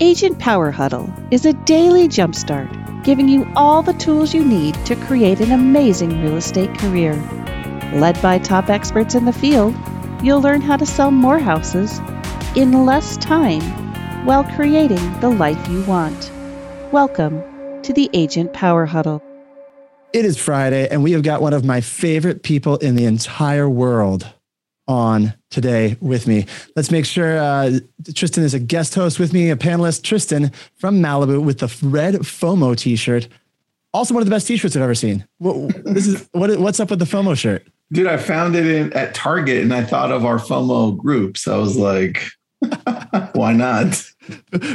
Agent Power Huddle is a daily jumpstart, giving you all the tools you need to create an amazing real estate career. Led by top experts in the field, you'll learn how to sell more houses in less time while creating the life you want. Welcome to the Agent Power Huddle. It is Friday, and we have got one of my favorite people in the entire world on today with me. Let's make sure uh, Tristan is a guest host with me, a panelist. Tristan from Malibu with the red FOMO t-shirt. Also, one of the best t-shirts I've ever seen. What, this is what, what's up with the FOMO shirt? Dude, I found it in, at Target and I thought of our FOMO groups. So I was like, why not?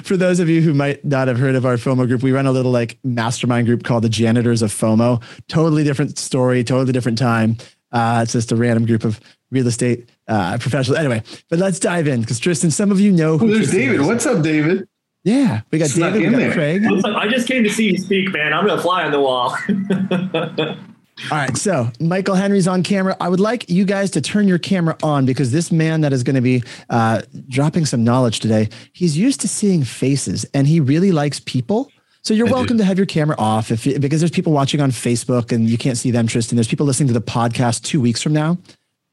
For those of you who might not have heard of our FOMO group, we run a little like mastermind group called the Janitors of FOMO. Totally different story, totally different time. Uh, it's just a random group of real estate uh, professionals. Anyway, but let's dive in because Tristan, some of you know who. there's Tristan David. Is. What's up, David? Yeah, we got Snuck David, we got Craig. I just came to see you speak, man. I'm gonna fly on the wall. All right, so Michael Henry's on camera. I would like you guys to turn your camera on because this man that is going to be uh, dropping some knowledge today, he's used to seeing faces and he really likes people. So you're I welcome do. to have your camera off if because there's people watching on Facebook and you can't see them, Tristan. There's people listening to the podcast two weeks from now.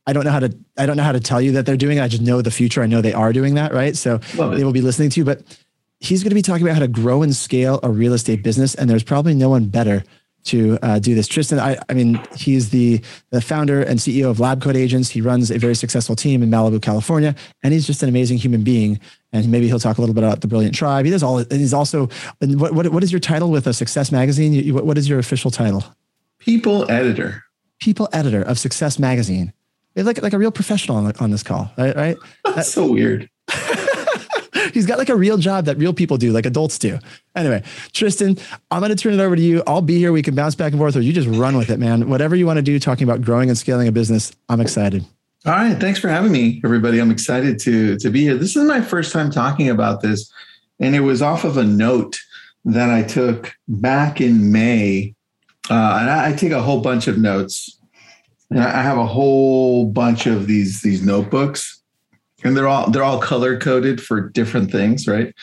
I don't know how to I don't know how to tell you that they're doing it. I just know the future. I know they are doing that, right? So they will be listening to you. But he's going to be talking about how to grow and scale a real estate business, and there's probably no one better to uh, do this. Tristan, I, I mean, he's the the founder and CEO of Lab Coat Agents. He runs a very successful team in Malibu, California, and he's just an amazing human being. And maybe he'll talk a little bit about the Brilliant Tribe. He does all. And he's also. And what what, what is your title with a Success Magazine? You, what is your official title? People editor. People editor of Success Magazine like like a real professional on, on this call, right? Right? That's so weird. He's got like a real job that real people do, like adults do. Anyway, Tristan, I'm going to turn it over to you. I'll be here. We can bounce back and forth, or you just run with it, man. Whatever you want to do, talking about growing and scaling a business, I'm excited. All right, thanks for having me, everybody. I'm excited to to be here. This is my first time talking about this, and it was off of a note that I took back in May. Uh, and I, I take a whole bunch of notes and I have a whole bunch of these these notebooks, and they're all they're all color coded for different things, right?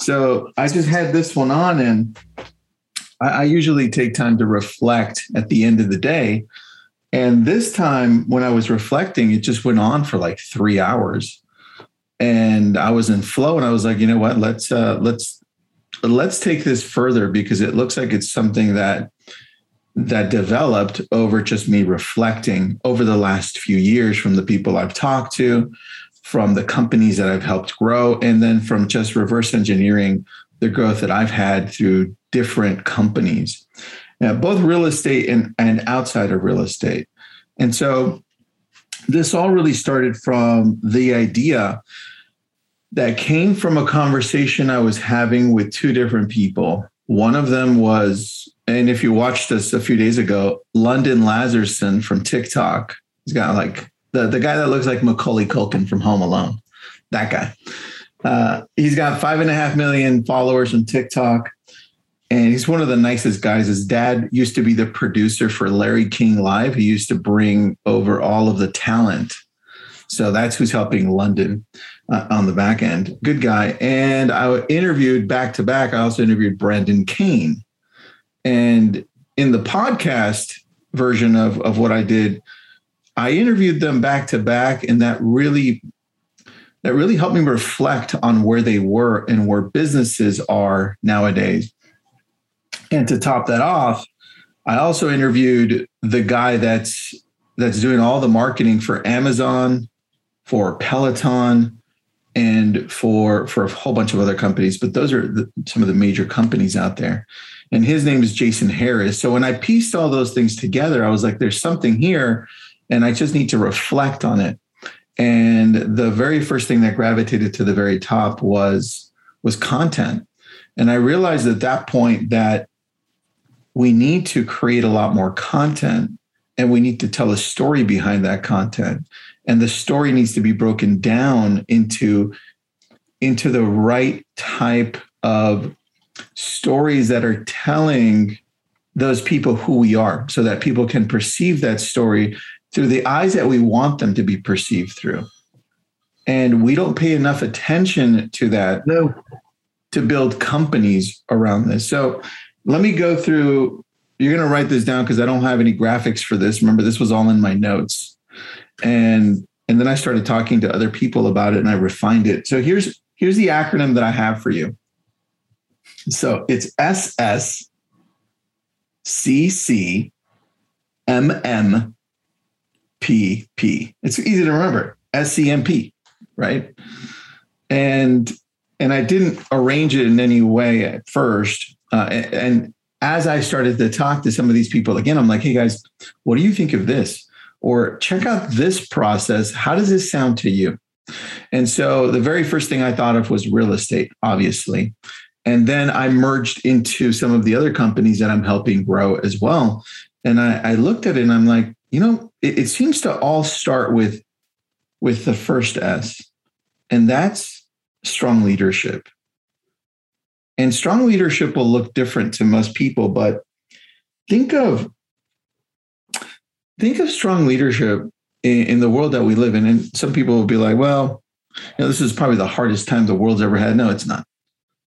So I just had this one on, and I, I usually take time to reflect at the end of the day. And this time, when I was reflecting, it just went on for like three hours, and I was in flow. And I was like, you know what? Let's uh, let's let's take this further because it looks like it's something that that developed over just me reflecting over the last few years from the people I've talked to, from the companies that I've helped grow, and then from just reverse engineering the growth that I've had through different companies, now, both real estate and, and outside of real estate. And so this all really started from the idea that came from a conversation I was having with two different people. One of them was and if you watched us a few days ago, London Lazarson from TikTok, he's got like the, the guy that looks like Macaulay Culkin from Home Alone, that guy. Uh, he's got five and a half million followers on TikTok. And he's one of the nicest guys. His dad used to be the producer for Larry King Live. He used to bring over all of the talent. So that's who's helping London uh, on the back end. Good guy. And I interviewed back to back. I also interviewed Brandon Kane and in the podcast version of, of what I did, I interviewed them back to back, and that really that really helped me reflect on where they were and where businesses are nowadays. And to top that off, I also interviewed the guy that's that's doing all the marketing for Amazon, for Peloton, and for for a whole bunch of other companies. But those are the, some of the major companies out there and his name is Jason Harris. So when I pieced all those things together, I was like, there's something here, and I just need to reflect on it. And the very first thing that gravitated to the very top was was content. And I realized at that point that we need to create a lot more content and we need to tell a story behind that content. And the story needs to be broken down into into the right type of stories that are telling those people who we are so that people can perceive that story through the eyes that we want them to be perceived through. And we don't pay enough attention to that. No. to build companies around this. So let me go through. You're going to write this down because I don't have any graphics for this. Remember, this was all in my notes, and and then I started talking to other people about it, and I refined it. So here's here's the acronym that I have for you. So it's SS CC MM PP. It's easy to remember. SCMP, right? And and I didn't arrange it in any way at first. Uh, and, and as I started to talk to some of these people again, I'm like, hey guys, what do you think of this? Or check out this process. How does this sound to you? And so the very first thing I thought of was real estate, obviously. And then I merged into some of the other companies that I'm helping grow as well. And I, I looked at it and I'm like, you know, it, it seems to all start with with the first S, and that's strong leadership. And strong leadership will look different to most people, but think of think of strong leadership in, in, the world that we live in. And some people will be like, well, you know, this is probably the hardest time the world's ever had. No, it's not.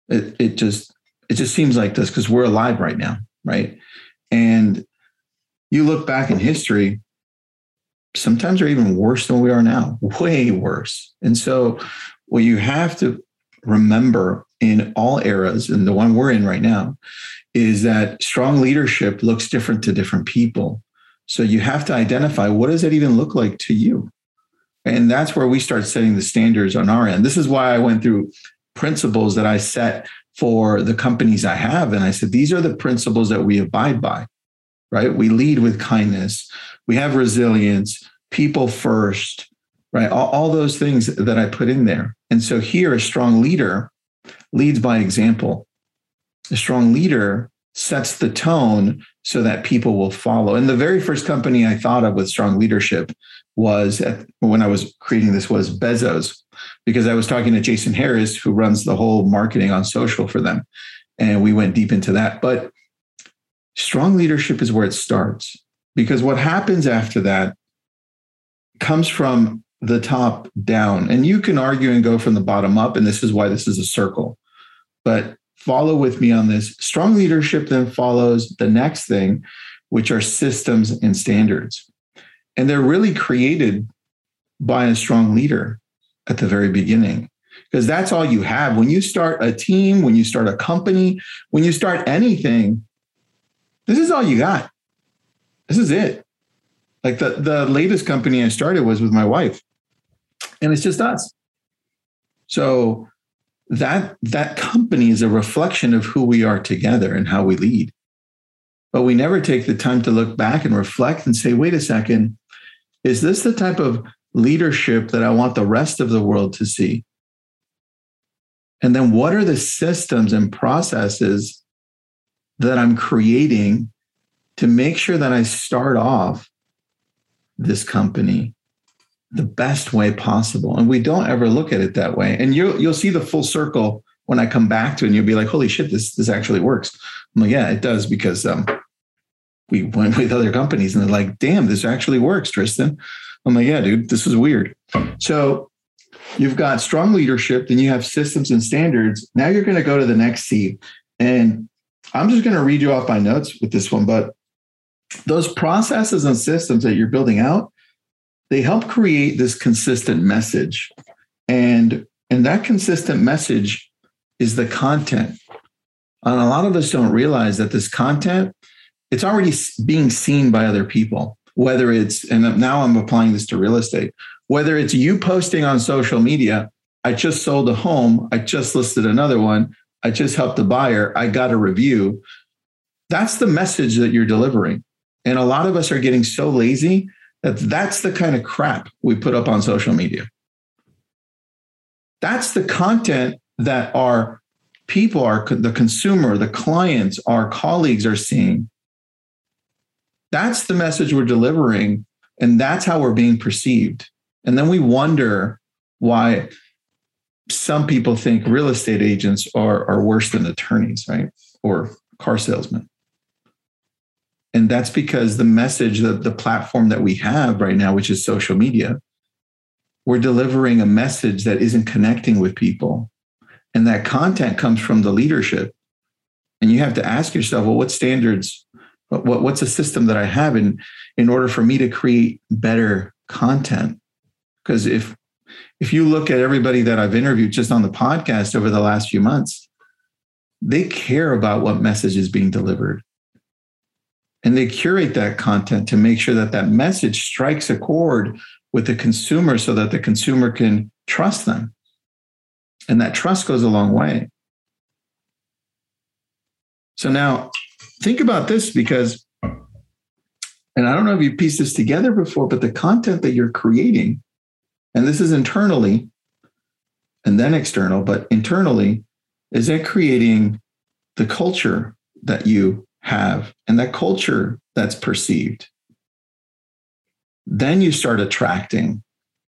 It it just it just seems like this because we're alive right now, right? And you look back in history, sometimes are even worse than we are now, way worse. And so, what you have to remember in all eras, and the one we're in right now, is that strong leadership looks different to different people. So you have to identify what does it even look like to you? And that's where we start setting the standards on our end. This is why I went through principles that I set for the companies I have. And I said, these are the principles that we abide by, right? We lead with kindness, we have resilience, people first, right? All, all those things that I put in there. And so here, a strong leader leads by example. A strong leader sets the tone so that people will follow. And the very first company I thought of with strong leadership was at, when I was creating this was Bezos, because I was talking to Jason Harris, who runs the whole marketing on social for them. And we went deep into that. But strong leadership is where it starts, because what happens after that comes from the top down. And you can argue and go from the bottom up. And this is why this is a circle. But follow with me on this. Strong leadership then follows the next thing, which are systems and standards. And they're really created by a strong leader at the very beginning because that's all you have. When you start a team, when you start a company, when you start anything, this is all you got. This is it. Like the, the latest company I started was with my wife, and it's just us. So that that company is a reflection of who we are together and how we lead. But we never take the time to look back and reflect and say, wait a second, is this the type of leadership that I want the rest of the world to see? And then what are the systems and processes that I'm creating to make sure that I start off this company the best way possible. And we don't ever look at it that way. And you'll you'll see the full circle when I come back to it and you'll be like, holy shit, this this actually works. I'm like, yeah, it does because um, we went with other companies and they're like, damn, this actually works, Tristan. I'm like, yeah, dude, this is weird. So you've got strong leadership, then you have systems and standards. Now you're going to go to the next C. And I'm just going to read you off my notes with this one, but those processes and systems that you're building out, they help create this consistent message. And, and that consistent message is the content. And a lot of us don't realize that this content, it's already being seen by other people, whether it's, and now I'm applying this to real estate, whether it's you posting on social media, I just sold a home, I just listed another one, I just helped a buyer, I got a review. That's the message that you're delivering. And a lot of us are getting so lazy that that's the kind of crap we put up on social media. That's the content that our people are, the consumer, the clients, our colleagues are seeing. That's the message we're delivering. And that's how we're being perceived. And then we wonder why some people think real estate agents are, are worse than attorneys, right? Or car salesmen. And that's because the message that the platform that we have right now, which is social media, we're delivering a message that isn't connecting with people. And that content comes from the leadership. And you have to ask yourself, well, what standards, what, what's a system that I have in, in order for me to create better content? Because if if you look at everybody that I've interviewed just on the podcast over the last few months, they care about what message is being delivered. And they curate that content to make sure that that message strikes a chord with the consumer so that the consumer can trust them. And that trust goes a long way. So now think about this because, and I don't know if you pieced this together before, but the content that you're creating and this is internally and then external, but internally, is it creating the culture that you have and that culture that's perceived? Then you start attracting,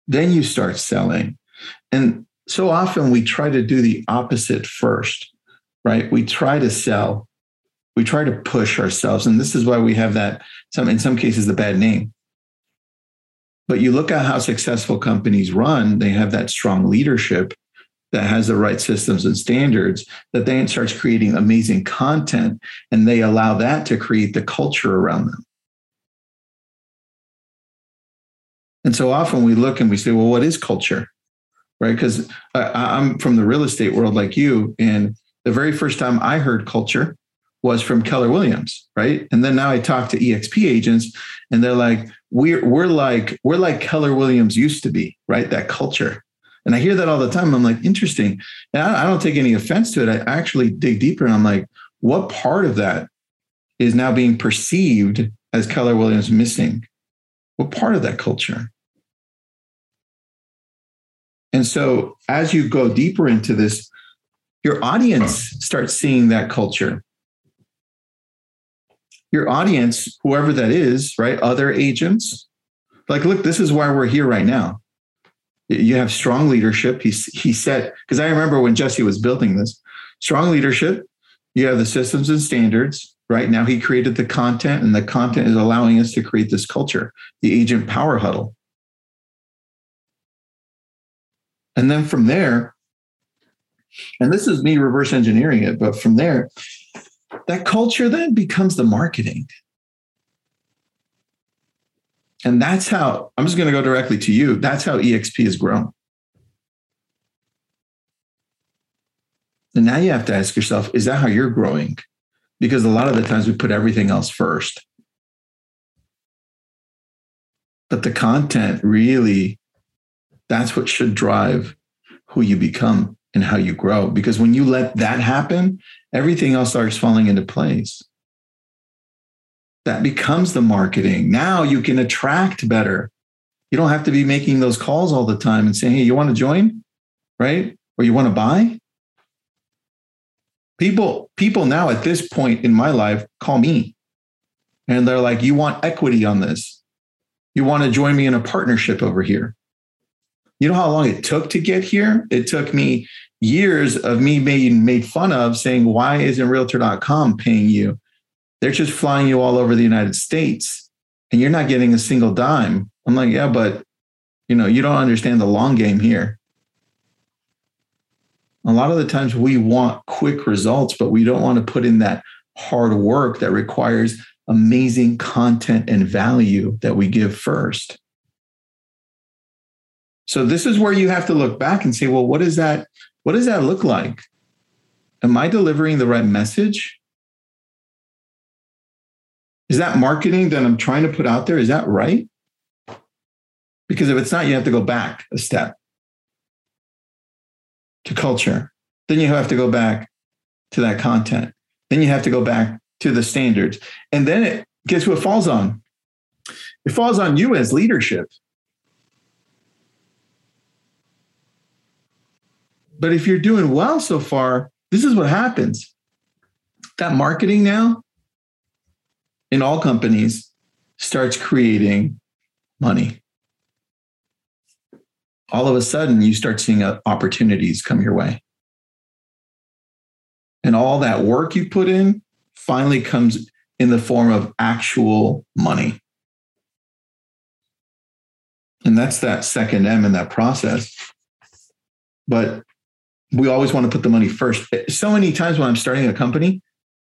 then you start selling. And so often we try to do the opposite first, right? We try to sell, we try to push ourselves. And this is why we have that, some in some cases, the bad name but you look at how successful companies run, they have that strong leadership that has the right systems and standards that then starts creating amazing content and they allow that to create the culture around them. And so often we look and we say, well, what is culture? Right? Because I'm from the real estate world like you. And the very first time I heard culture was from Keller Williams, right? And then now I talk to EXP agents and they're like, we're we're like we're like Keller Williams used to be, right? That culture. And I hear that all the time. I'm like, interesting. And I, I don't take any offense to it. I actually dig deeper and I'm like, what part of that is now being perceived as Keller Williams missing? What part of that culture? And so as you go deeper into this, your audience starts seeing that culture your audience, whoever that is, right? Other agents, like, look, this is why we're here right now. You have strong leadership. He, he said, because I remember when Jesse was building this, strong leadership, you have the systems and standards. Right now, he created the content, and the content is allowing us to create this culture, the agent power huddle. And then from there, and this is me reverse engineering it, but from there, that culture then becomes the marketing. And that's how I'm just going to go directly to you. That's how EXP has grown. And now you have to ask yourself, is that how you're growing? Because a lot of the times we put everything else first. But the content really, that's what should drive who you become and how you grow. Because when you let that happen, everything else starts falling into place. That becomes the marketing. Now you can attract better. You don't have to be making those calls all the time and saying, hey, you want to join? Right? Or you want to buy? People, people now at this point in my life call me and they're like, you want equity on this? You want to join me in a partnership over here? You know how long it took to get here? It took me years of me being made fun of saying, why isn't realtor.com paying you? They're just flying you all over the United States and you're not getting a single dime. I'm like, yeah, but you know, you don't understand the long game here. A lot of the times we want quick results, but we don't want to put in that hard work that requires amazing content and value that we give first. So this is where you have to look back and say, well, what is that? What does that look like? Am I delivering the right message? Is that marketing that I'm trying to put out there? Is that right? Because if it's not, you have to go back a step to culture. Then you have to go back to that content. Then you have to go back to the standards. And then it guess what falls on? It falls on you as leadership. But if you're doing well so far, this is what happens. That marketing now in all companies starts creating money. All of a sudden, you start seeing uh, opportunities come your way. And all that work you put in finally comes in the form of actual money. And that's that second M in that process. But we always want to put the money first. So many times when I'm starting a company,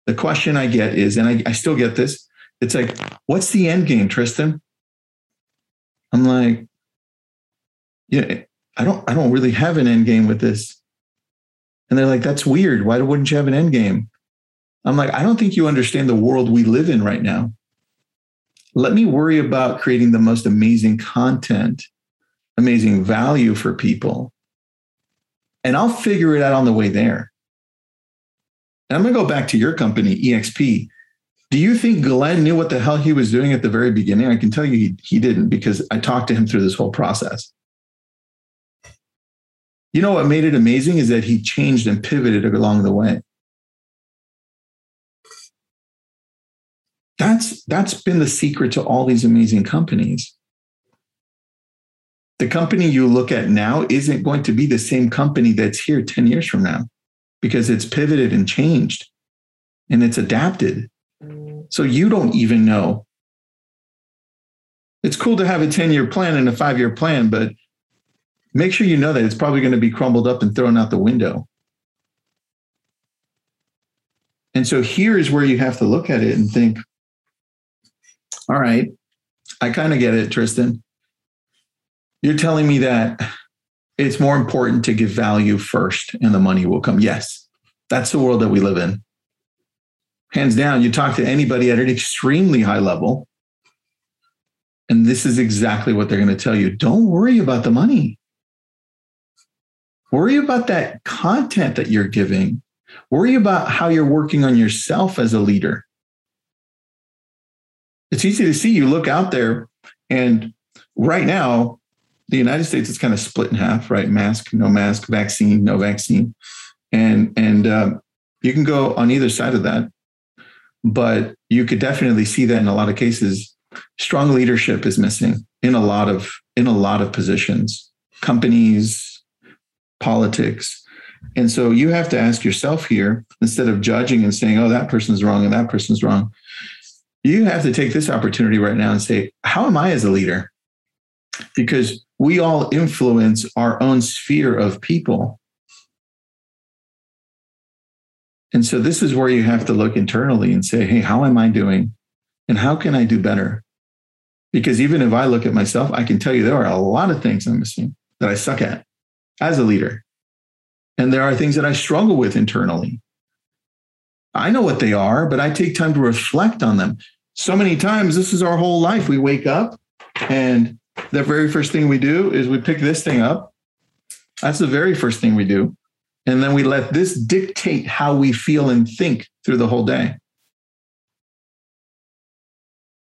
the question I get is, and I, I still get this, it's like, what's the end game, Tristan? I'm like, yeah, I don't, I don't really have an end game with this. And they're like, that's weird. Why wouldn't you have an end game? I'm like, I don't think you understand the world we live in right now. Let me worry about creating the most amazing content, amazing value for people. And I'll figure it out on the way there. And I'm going to go back to your company, EXP. Do you think Glenn knew what the hell he was doing at the very beginning? I can tell you he, he didn't because I talked to him through this whole process. You know what made it amazing is that he changed and pivoted along the way. That's that's been the secret to all these amazing companies. The company you look at now isn't going to be the same company that's here 10 years from now because it's pivoted and changed and it's adapted. So you don't even know. It's cool to have a 10 year plan and a five year plan, but make sure you know that it's probably going to be crumbled up and thrown out the window. And so here is where you have to look at it and think, all right, I kind of get it, Tristan. You're telling me that it's more important to give value first and the money will come. Yes, that's the world that we live in. Hands down, you talk to anybody at an extremely high level, and this is exactly what they're going to tell you. Don't worry about the money. Worry about that content that you're giving. Worry about how you're working on yourself as a leader. It's easy to see. You look out there, and right now, the United States is kind of split in half, right? Mask, no mask, vaccine, no vaccine, and and um, you can go on either side of that, but you could definitely see that in a lot of cases, strong leadership is missing in a lot of in a lot of positions, companies, politics. And so you have to ask yourself here, instead of judging and saying, oh, that person's wrong and that person's wrong, you have to take this opportunity right now and say, how am I as a leader? Because we all influence our own sphere of people. And so this is where you have to look internally and say, hey, how am I doing? And how can I do better? Because even if I look at myself, I can tell you there are a lot of things I'm missing that I suck at as a leader. And there are things that I struggle with internally. I know what they are, but I take time to reflect on them. So many times, this is our whole life. We wake up, and the very first thing we do is we pick this thing up. That's the very first thing we do. And then we let this dictate how we feel and think through the whole day.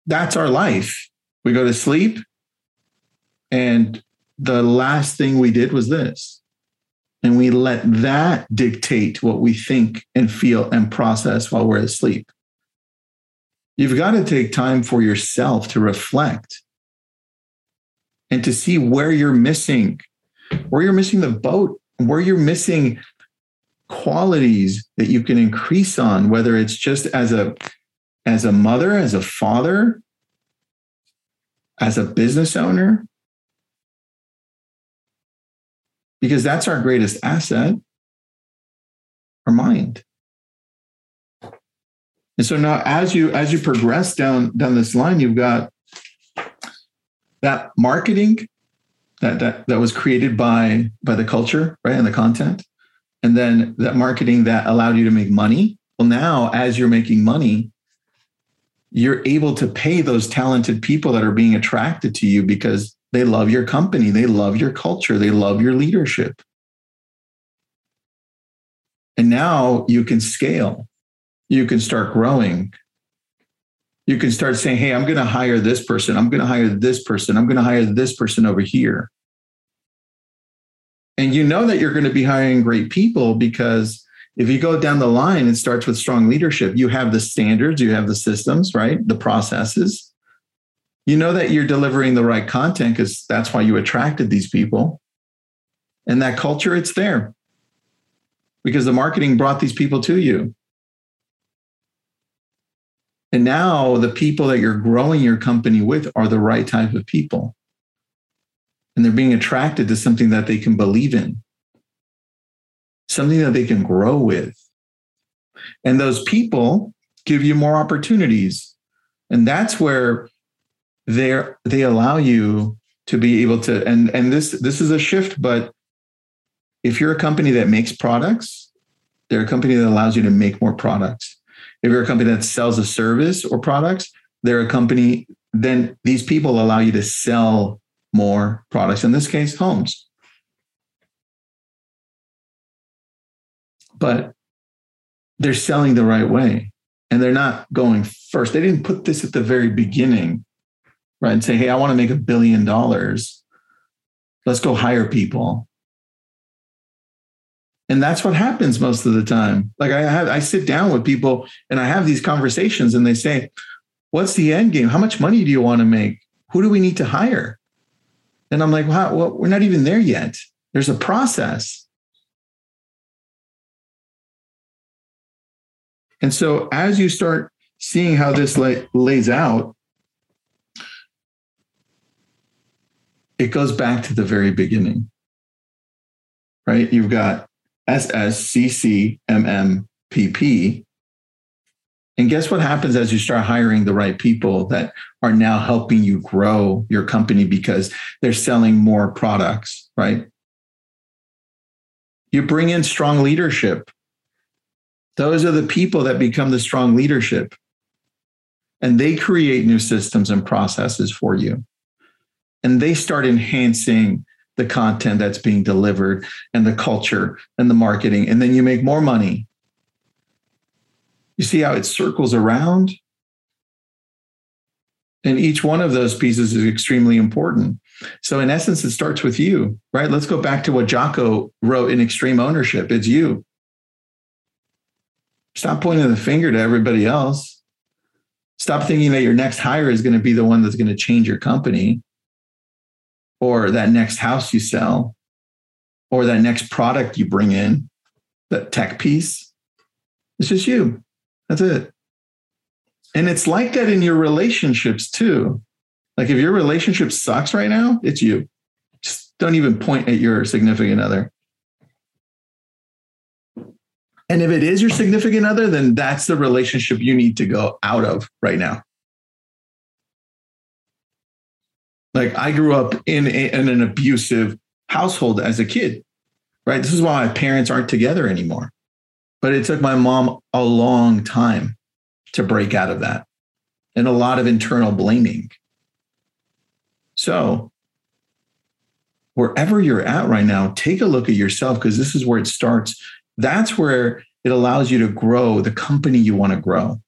That's our life. We go to sleep, and the last thing we did was this. And we let that dictate what we think and feel and process while we're asleep. You've got to take time for yourself to reflect and to see where you're missing, where you're missing the boat, where you're missing qualities that you can increase on, whether it's just as a as a mother, as a father, as a business owner, because that's our greatest asset our mind. And so now as you as you progress down down this line you've got that marketing that that that was created by by the culture right and the content and then that marketing that allowed you to make money well now as you're making money you're able to pay those talented people that are being attracted to you because they love your company. They love your culture. They love your leadership. And now you can scale. You can start growing. You can start saying, hey, I'm going to hire this person. I'm going to hire this person. I'm going to hire this person over here. And you know that you're going to be hiring great people because if you go down the line, it starts with strong leadership. You have the standards, you have the systems, right? The processes you know that you're delivering the right content because that's why you attracted these people. And that culture, it's there because the marketing brought these people to you. And now the people that you're growing your company with are the right type of people. And they're being attracted to something that they can believe in. something that they can grow with. And those people give you more opportunities. And that's where they they allow you to be able to and and this this is a shift but if you're a company that makes products they're a company that allows you to make more products if you're a company that sells a service or products they're a company then these people allow you to sell more products in this case homes but they're selling the right way and they're not going first they didn't put this at the very beginning right? And say, hey, I want to make a billion dollars. Let's go hire people. And that's what happens most of the time. Like I have, I sit down with people and I have these conversations and they say, what's the end game? How much money do you want to make? Who do we need to hire? And I'm like, wow, well, we're not even there yet. There's a process. And so as you start seeing how this lay, lays out, it goes back to the very beginning, right? You've got SSCCMMPP. And guess what happens as you start hiring the right people that are now helping you grow your company because they're selling more products, right? You bring in strong leadership. Those are the people that become the strong leadership. And they create new systems and processes for you and they start enhancing the content that's being delivered and the culture and the marketing and then you make more money. You see how it circles around? And each one of those pieces is extremely important. So in essence it starts with you right? Let's go back to what jocko wrote in extreme ownership. It's you. Stop pointing the finger to everybody else. Stop thinking that your next hire is going to be the one that's going to change your company or that next house you sell or that next product you bring in, that tech piece. It's just you. That's it. And it's like that in your relationships too. Like if your relationship sucks right now, it's you. Just don't even point at your significant other. And if it is your significant other, then that's the relationship you need to go out of right now. Like I grew up in, a, in an abusive household as a kid, right? This is why my parents aren't together anymore. But it took my mom a long time to break out of that and a lot of internal blaming. So, wherever you're at right now, take a look at yourself because this is where it starts. That's where it allows you to grow the company you want to grow.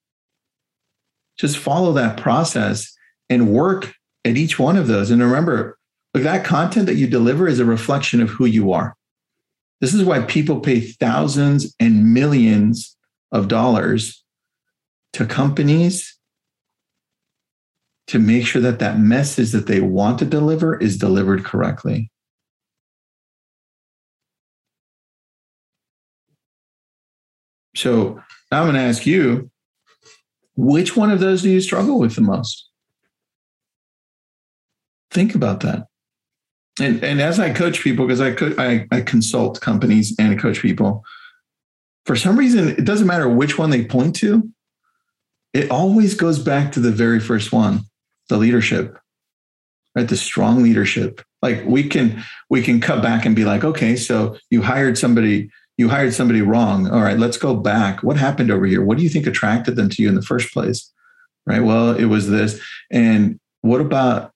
Just follow that process and work at each one of those. And remember, look, that content that you deliver is a reflection of who you are. This is why people pay thousands and millions of dollars to companies to make sure that that message that they want to deliver is delivered correctly. So now I'm going to ask you, which one of those do you struggle with the most? Think about that. And and as I coach people, because I, co- I I consult companies and coach people, for some reason it doesn't matter which one they point to, it always goes back to the very first one, the leadership, right? The strong leadership. Like we can we can cut back and be like, okay, so you hired somebody you hired somebody wrong. All right, let's go back. What happened over here? What do you think attracted them to you in the first place? Right. Well, it was this. And what about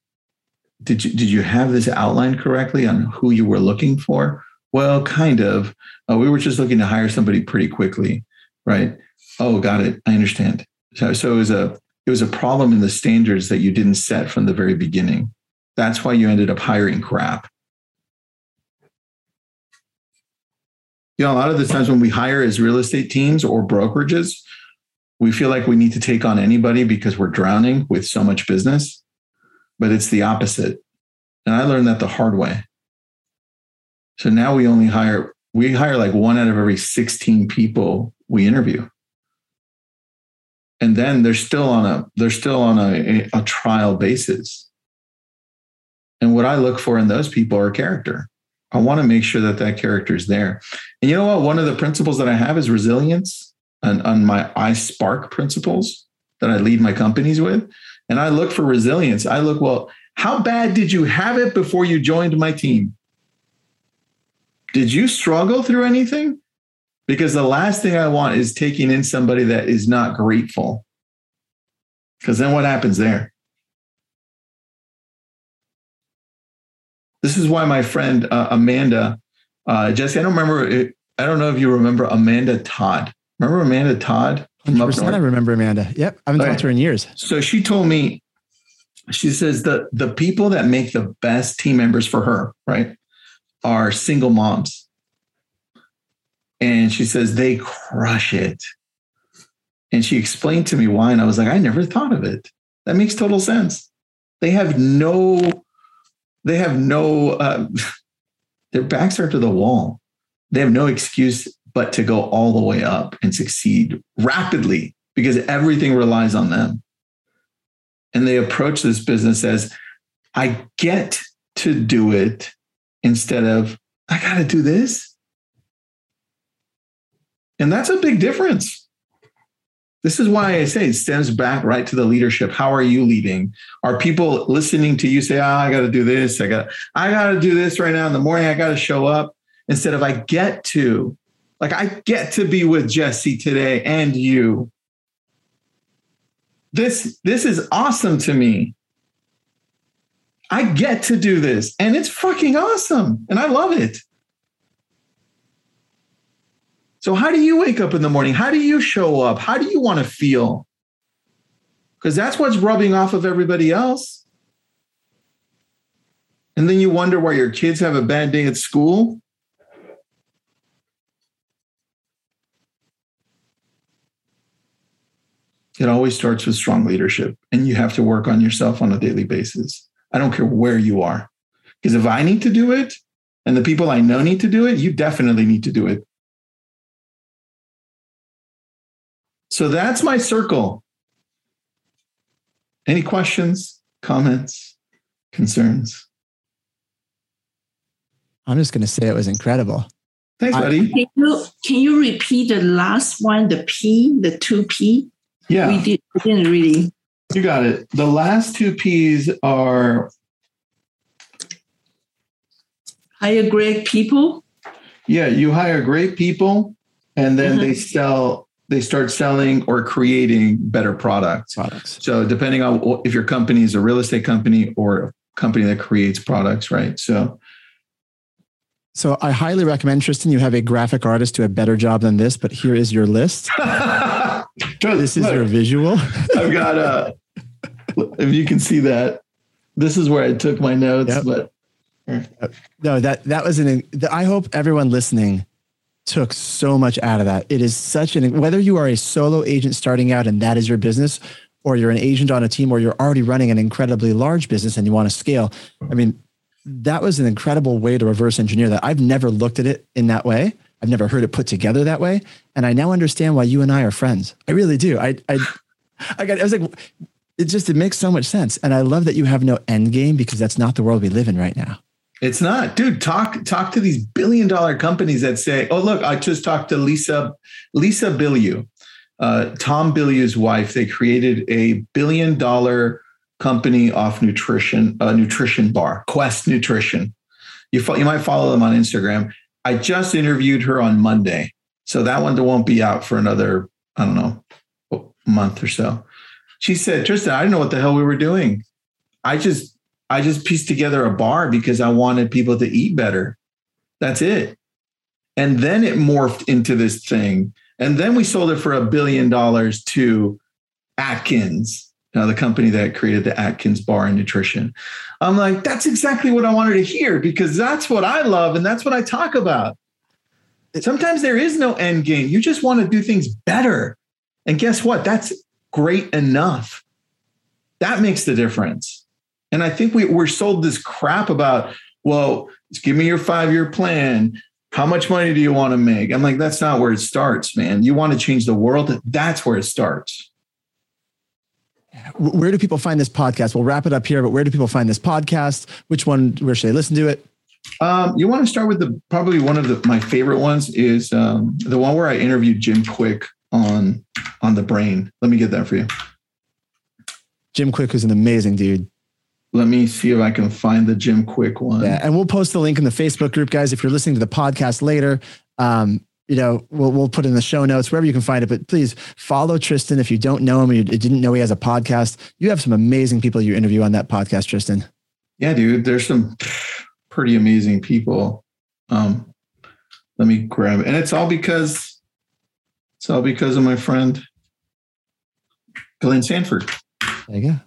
did you did you have this outlined correctly on who you were looking for? Well, kind of. Uh, we were just looking to hire somebody pretty quickly, right? Oh, got it. I understand. So, so it was a it was a problem in the standards that you didn't set from the very beginning. That's why you ended up hiring crap. You know, a lot of the times when we hire as real estate teams or brokerages, we feel like we need to take on anybody because we're drowning with so much business but it's the opposite. And I learned that the hard way. So now we only hire, we hire like one out of every 16 people we interview. And then they're still on a, they're still on a, a trial basis. And what I look for in those people are character. I want to make sure that that character is there. And you know what? One of the principles that I have is resilience and on my I Spark principles that I lead my companies with. And I look for resilience. I look, well, how bad did you have it before you joined my team? Did you struggle through anything? Because the last thing I want is taking in somebody that is not grateful. Because then what happens there? This is why my friend uh, Amanda, uh, Jesse, I don't remember, I don't know if you remember Amanda Todd. Remember Amanda Todd? I remember Amanda. Yep. I haven't talked to her in years. So she told me, she says the the people that make the best team members for her, right, are single moms. And she says they crush it. And she explained to me why. And I was like, I never thought of it. That makes total sense. They have no, they have no, uh, their backs are to the wall. They have no excuse but to go all the way up and succeed rapidly because everything relies on them. And they approach this business as I get to do it instead of I got to do this. And that's a big difference. This is why I say it stems back right to the leadership. How are you leading? Are people listening to you say, oh, I got to do this. I got, I got to do this right now in the morning. I got to show up instead of I get to. Like I get to be with Jesse today and you. This this is awesome to me. I get to do this and it's fucking awesome and I love it. So how do you wake up in the morning? How do you show up? How do you want to feel? Because that's what's rubbing off of everybody else. And then you wonder why your kids have a bad day at school It always starts with strong leadership, and you have to work on yourself on a daily basis. I don't care where you are. Because if I need to do it and the people I know need to do it, you definitely need to do it. So that's my circle. Any questions, comments, concerns? I'm just going to say it was incredible. Thanks, buddy. Can you, can you repeat the last one, the P, the two P? Yeah. We, did, we didn't really. You got it. The last two P's are hire great people. Yeah, you hire great people and then mm-hmm. they sell they start selling or creating better products. Products. So depending on if your company is a real estate company or a company that creates products, right? So so I highly recommend Tristan you have a graphic artist do a better job than this, but here is your list. this is Look, your visual. I've got a. If you can see that, this is where I took my notes. Yep. But no, that that was an. I hope everyone listening took so much out of that. It is such an whether you are a solo agent starting out and that is your business, or you're an agent on a team, or you're already running an incredibly large business and you want to scale. I mean, that was an incredible way to reverse engineer that. I've never looked at it in that way. I've never heard it put together that way, and I now understand why you and I are friends. I really do. I I I got. I was like, it just it makes so much sense, and I love that you have no end game because that's not the world we live in right now. It's not, dude. Talk talk to these billion dollar companies that say, "Oh, look, I just talked to Lisa Lisa Bilyeu, uh, Tom Bilyeu's wife. They created a billion dollar company off nutrition, a nutrition bar, Quest Nutrition. You fo- you might follow them on Instagram. I just interviewed her on Monday. So that one won't be out for another, I don't know, month or so. She said, Tristan, I didn't know what the hell we were doing. I just, I just pieced together a bar because I wanted people to eat better. That's it. And then it morphed into this thing. And then we sold it for a billion dollars to Atkins, uh, the company that created the Atkins bar and nutrition. I'm like, that's exactly what I wanted to hear because that's what I love and that's what I talk about. Sometimes there is no end game. You just want to do things better. And guess what? That's great enough. That makes the difference. And I think we, we're sold this crap about, well, give me your five year plan. How much money do you want to make? I'm like, that's not where it starts, man. You want to change the world? That's where it starts. Where do people find this podcast? We'll wrap it up here, but where do people find this podcast? Which one, where should they listen to it? Um, you want to start with the probably one of the my favorite ones is um, the one where I interviewed Jim Kwik on on the brain. Let me get that for you. Jim Kwik is an amazing dude. Let me see if I can find the Jim Kwik one. Yeah, and we'll post the link in the Facebook group, guys. If you're listening to the podcast later, um, you know, we'll we'll put in the show notes wherever you can find it. But please follow Tristan if you don't know him or you didn't know he has a podcast. You have some amazing people you interview on that podcast, Tristan. Yeah, dude. There's some pretty amazing people. Um, let me grab it, and it's all because it's all because of my friend Glenn Sanford. There you go.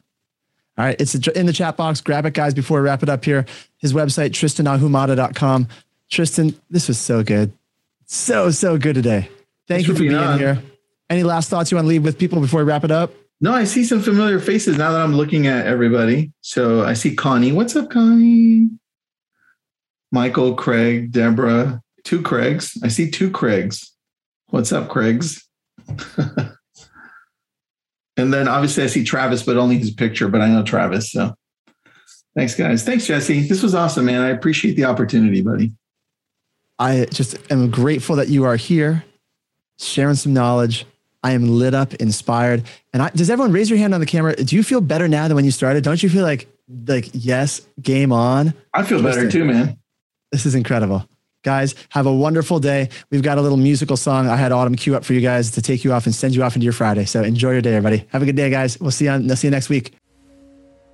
All right. It's in the chat box. Grab it, guys, before we wrap it up here. His website, tristanahumada.com. Tristan, this was so good. So, so good today. Thank Thanks you for, being, being here. Any last thoughts you want to leave with people before we wrap it up? No, I see some familiar faces now that I'm looking at everybody. So I see Connie. What's up, Connie? Michael, Craig, Deborah, two Craigs. I see two Craigs. What's up, Craigs? And then obviously I see Travis, but only his picture, but I know Travis. So thanks, guys. Thanks, Jesse. This was awesome, man. I appreciate the opportunity, buddy. I just am grateful that you are here, sharing some knowledge. I am lit up, inspired. And I, does everyone raise your hand on the camera? Do you feel better now than when you started? Don't you feel like, like, yes, game on? I feel better too, man. This is incredible. Guys, have a wonderful day. We've got a little musical song I had Autumn queue up for you guys to take you off and send you off into your Friday. So enjoy your day, everybody. Have a good day, guys. We'll see you on, see you next week.